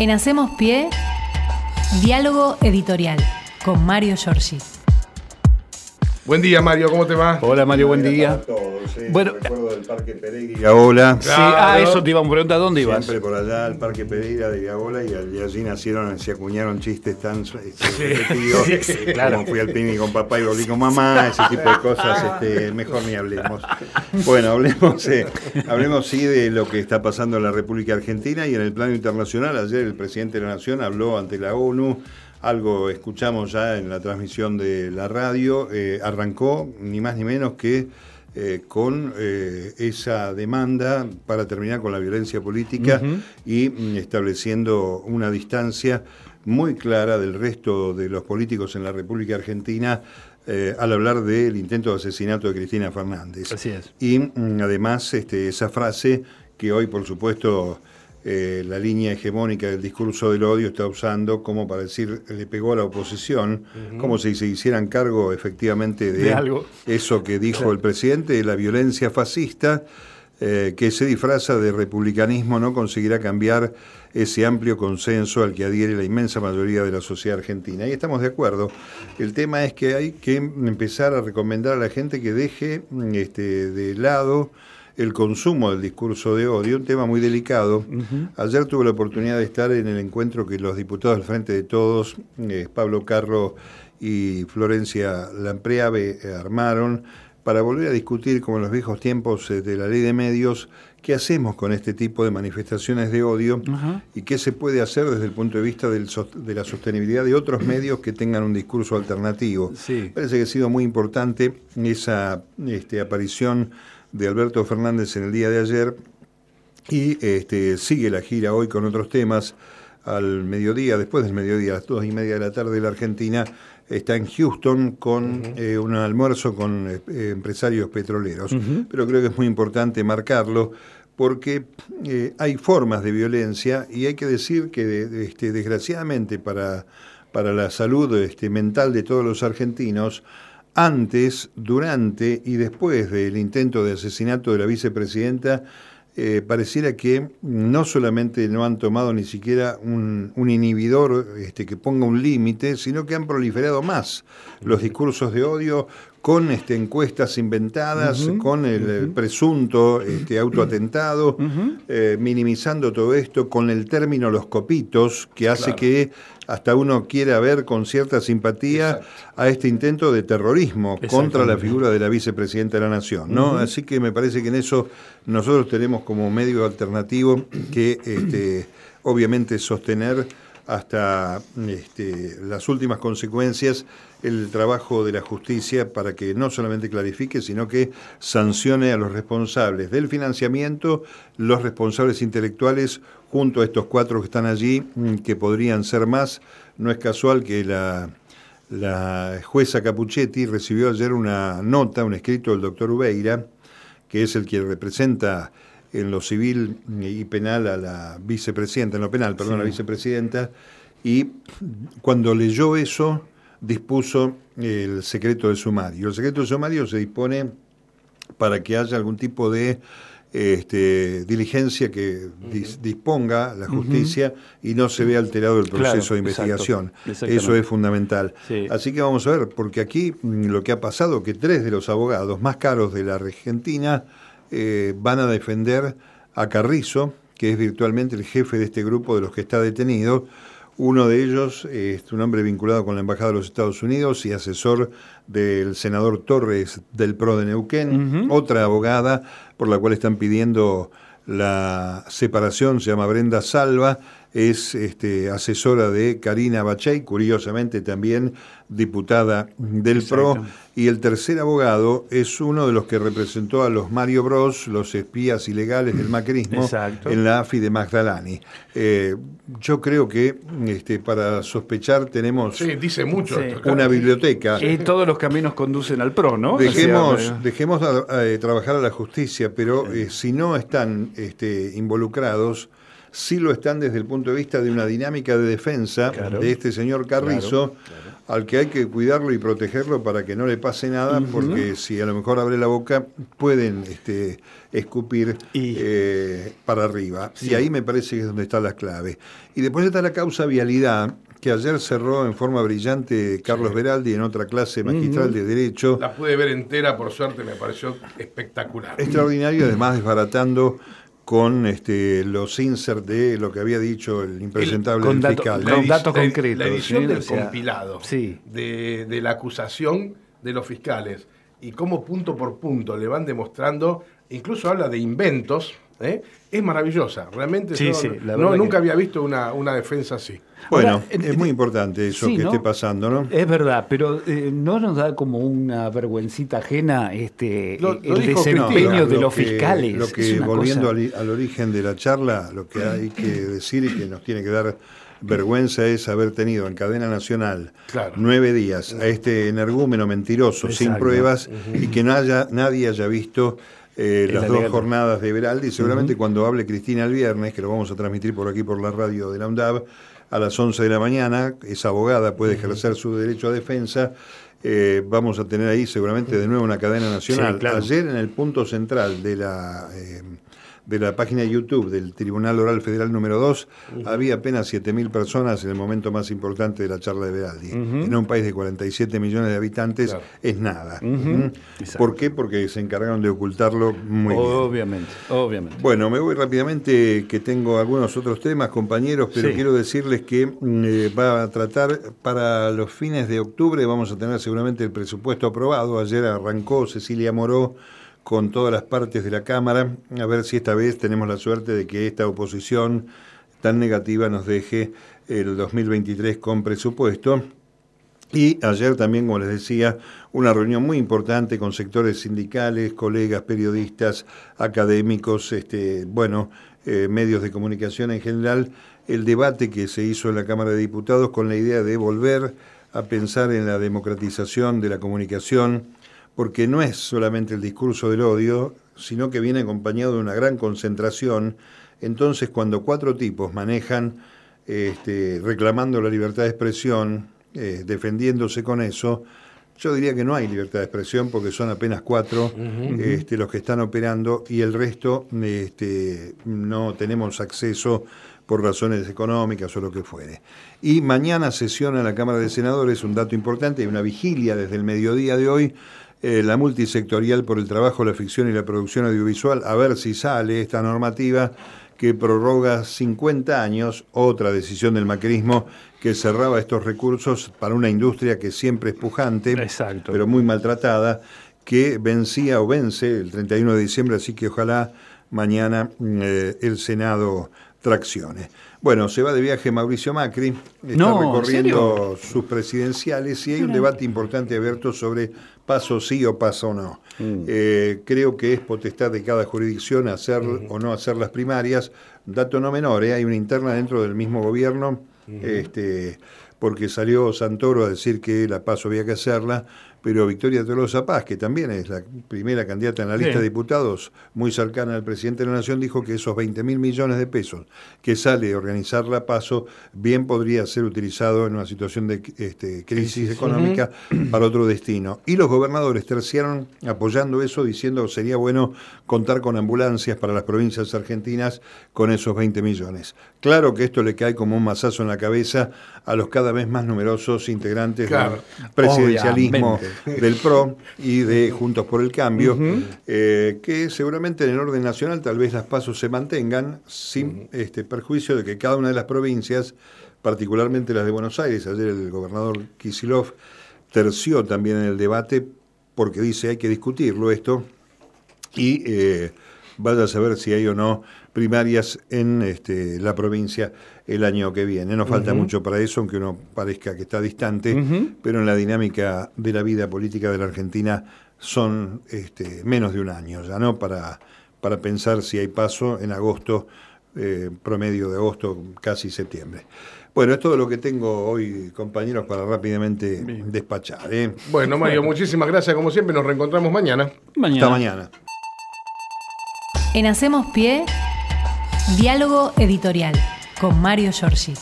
En Hacemos Pie, diálogo editorial con Mario Giorgi. Buen día, Mario, ¿cómo te va? Hola, Mario, buen día. Bueno, recuerdo del Parque Pereira y. Sí, ah, eso te iba a preguntar, ¿dónde ibas? Siempre por allá, al Parque Pereira de Gaola, y allí nacieron, se acuñaron chistes tan este, repetidos. claro. Como fui al picnic con papá y volví con mamá, ese tipo de cosas, este, mejor ni hablemos. Bueno, hablemos, eh, hablemos sí de lo que está pasando en la República Argentina y en el plano internacional. Ayer el presidente de la Nación habló ante la ONU algo escuchamos ya en la transmisión de la radio, eh, arrancó ni más ni menos que eh, con eh, esa demanda para terminar con la violencia política y mm, estableciendo una distancia muy clara del resto de los políticos en la República Argentina al hablar del intento de asesinato de Cristina Fernández. Así es. Y mm, además este, esa frase que hoy, por supuesto, eh, la línea hegemónica del discurso del odio está usando como para decir, le pegó a la oposición, como si se hicieran cargo efectivamente de, eso que dijo el presidente, de la violencia fascista, eh, que se disfraza de republicanismo, no conseguirá cambiar ese amplio consenso al que adhiere la inmensa mayoría de la sociedad argentina. Y estamos de acuerdo. El tema es que hay que empezar a recomendar a la gente que deje este, de lado el consumo del discurso de odio, un tema muy delicado. Ayer tuve la oportunidad de estar en el encuentro que los diputados del Frente de Todos, eh, Pablo Carro y Florencia Lampreave, eh, armaron para volver a discutir, como en los viejos tiempos eh, de la ley de medios, qué hacemos con este tipo de manifestaciones de odio y qué se puede hacer desde el punto de vista de la sostenibilidad de otros medios que tengan un discurso alternativo. Parece que ha sido muy importante esa este, aparición de Alberto Fernández en el día de ayer y este, sigue la gira hoy con otros temas. Al mediodía, después del mediodía, a las dos y media de la tarde, la Argentina está en Houston con eh, un almuerzo con eh, empresarios petroleros. Pero creo que es muy importante marcarlo porque eh, hay formas de violencia y hay que decir que este, desgraciadamente para, para la salud este, mental de todos los argentinos, antes, durante y después del intento de asesinato de la vicepresidenta, eh, pareciera que no solamente no han tomado ni siquiera un, inhibidor este, que ponga un límite, sino que han proliferado más los discursos de odio con este, encuestas inventadas, con el, presunto este, autoatentado, eh, minimizando todo esto con el término los copitos, que hace que hasta uno quiera ver con cierta simpatía a este intento de terrorismo contra la figura de la vicepresidenta de la Nación. ¿no? Así que me parece que en eso nosotros tenemos como medio alternativo que este, obviamente sostener hasta este, las últimas consecuencias el trabajo de la justicia para que no solamente clarifique, sino que sancione a los responsables del financiamiento, los responsables intelectuales, junto a estos cuatro que están allí, mm, que podrían ser más. No es casual que la, la jueza Capuchetti recibió ayer una nota, un escrito del doctor Ubeira, que es el que representa en lo civil y penal a la vicepresidenta, en lo penal, perdón, a la vicepresidenta, y cuando leyó eso, dispuso el secreto de sumario. El secreto de sumario se dispone para que haya algún tipo de este, diligencia que disponga la justicia y no se vea alterado el proceso de investigación. Eso es fundamental. Así que vamos a ver, porque aquí mm, lo que ha pasado, que tres de los abogados más caros de la Argentina eh, van a defender a Carrizo, que es virtualmente el jefe de este grupo de los que está detenido, uno de ellos es un hombre vinculado con la Embajada de los Estados Unidos y asesor del senador Torres del PRO de Neuquén. Otra abogada por la cual están pidiendo la separación, se llama Brenda Salva, es este, asesora de Karina Bachay, curiosamente también diputada del PRO, y el tercer abogado es uno de los que representó a los Mario Bros, los espías ilegales del macrismo, en la AFI de Magdalani. Eh, yo creo que este, para sospechar tenemos dice mucho una biblioteca. Y todos los caminos conducen al PRO, ¿no? Dejemos, dejemos trabajar a la justicia, pero eh, si no están este, involucrados, sí lo están desde el punto de vista de una dinámica de defensa de este señor Carrizo, al que hay que cuidarlo y protegerlo para que no le pase nada, porque si a lo mejor abre la boca, pueden este, escupir eh, para arriba. Y ahí me parece que es donde está la clave. Y después está la causa vialidad, que ayer cerró en forma brillante Carlos Beraldi en otra clase magistral de Derecho. La pude ver entera, por suerte, me pareció espectacular. Extraordinario, además desbaratando con este, los inserts de lo que había dicho el impresentable con fiscal. con datos concretos. La edición del compilado de, de la acusación de los fiscales y cómo punto por punto le van demostrando, incluso habla de inventos, ¿eh? es maravillosa. Realmente no, nunca había visto una, una defensa así. Bueno, es muy importante eso que esté pasando, ¿no? Es verdad, pero eh, ¿no nos da como una vergüencita ajena este, el desempeño de los fiscales? Lo que, volviendo al, origen de la charla, lo que hay que decir y que nos tiene que dar vergüenza es haber tenido en cadena nacional nueve días a este energúmeno mentiroso, sin pruebas, y que no haya, nadie haya visto eh, las dos jornadas de Veraldi. Seguramente cuando hable Cristina el viernes, que lo vamos a transmitir por aquí por la radio de la UNDAB, a las 11 de la mañana, es abogada, puede ejercer su derecho a defensa. Eh, vamos a tener ahí seguramente de nuevo una cadena nacional. Ayer en el punto central de la eh, de la página de YouTube del Tribunal Oral Federal número 2, había apenas 7.000 personas en el momento más importante de la charla de Veraldi. En un país de 47 millones de habitantes es nada. ¿Por qué? Porque se encargaron de ocultarlo muy obviamente, bien. Obviamente. Bueno, me voy rápidamente, que tengo algunos otros temas, compañeros, pero quiero decirles que mm, eh, va a tratar para los fines de octubre, vamos a tener seguramente el presupuesto aprobado. Ayer arrancó Cecilia Moró con todas las partes de la Cámara, a ver si esta vez tenemos la suerte de que esta oposición tan negativa nos deje el 2023 con presupuesto. Y ayer también, como les decía, una reunión muy importante con sectores sindicales, colegas, periodistas, académicos, este, bueno, eh, medios de comunicación en general, el debate que se hizo en la Cámara de Diputados con la idea de volver a pensar en la democratización de la comunicación, porque no es solamente el discurso del odio, sino que viene acompañado de una gran concentración. Entonces, cuando cuatro tipos manejan este, reclamando la libertad de expresión, eh, defendiéndose con eso, yo diría que no hay libertad de expresión porque son apenas cuatro este, los que están operando y el resto este, no tenemos acceso por razones económicas o lo que fuere. Y mañana sesiona la Cámara de Senadores, un dato importante, hay una vigilia desde el mediodía de hoy eh, la multisectorial por el trabajo, la ficción y la producción audiovisual, a ver si sale esta normativa que prorroga 50 años, otra decisión del macrismo que cerraba estos recursos para una industria que siempre es pujante, pero muy maltratada, que vencía o vence el 31 de diciembre, así que ojalá mañana eh, el Senado traccione. Bueno, se va de viaje Mauricio Macri, está recorriendo sus presidenciales y hay un debate importante abierto sobre paso sí o paso no. Mm. Eh, creo que es potestad de cada jurisdicción hacer o no hacer las primarias. Dato no menor, ¿eh? hay una interna dentro del mismo gobierno, este, porque salió Santoro a decir que la paso había que hacerla pero Victoria Tolosa Paz, que también es la primera candidata en la lista de diputados, muy cercana al presidente de la Nación, dijo que esos 20 mil millones de pesos que sale de organizar la paso bien podría ser utilizado en una situación de este, crisis económica para otro destino. Y los gobernadores terciaron apoyando eso, diciendo que sería bueno contar con ambulancias para las provincias argentinas con esos 20 millones. Claro que esto le cae como un mazazo en la cabeza a los cada vez más numerosos integrantes del presidencialismo del PRO y de Juntos por el Cambio, eh, que seguramente en el orden nacional tal vez las pasos se mantengan sin este perjuicio de que cada una de las provincias, particularmente las de Buenos Aires, ayer el gobernador Kisilov terció también en el debate porque dice hay que discutirlo esto y eh, vaya a saber si hay o no primarias en este, la provincia el año que viene. No falta mucho para eso, aunque uno parezca que está distante, pero en la dinámica de la vida política de la Argentina son este, menos de un año ya, ¿no? Para, para pensar si hay paso en agosto, eh, promedio de agosto, casi septiembre. Bueno, es todo lo que tengo hoy, compañeros, para rápidamente despachar. ¿eh? Bueno, Mario, muchísimas gracias. Como siempre, nos reencontramos mañana. mañana. Hasta mañana. En Hacemos Pie Diálogo editorial con Mario Giorgi.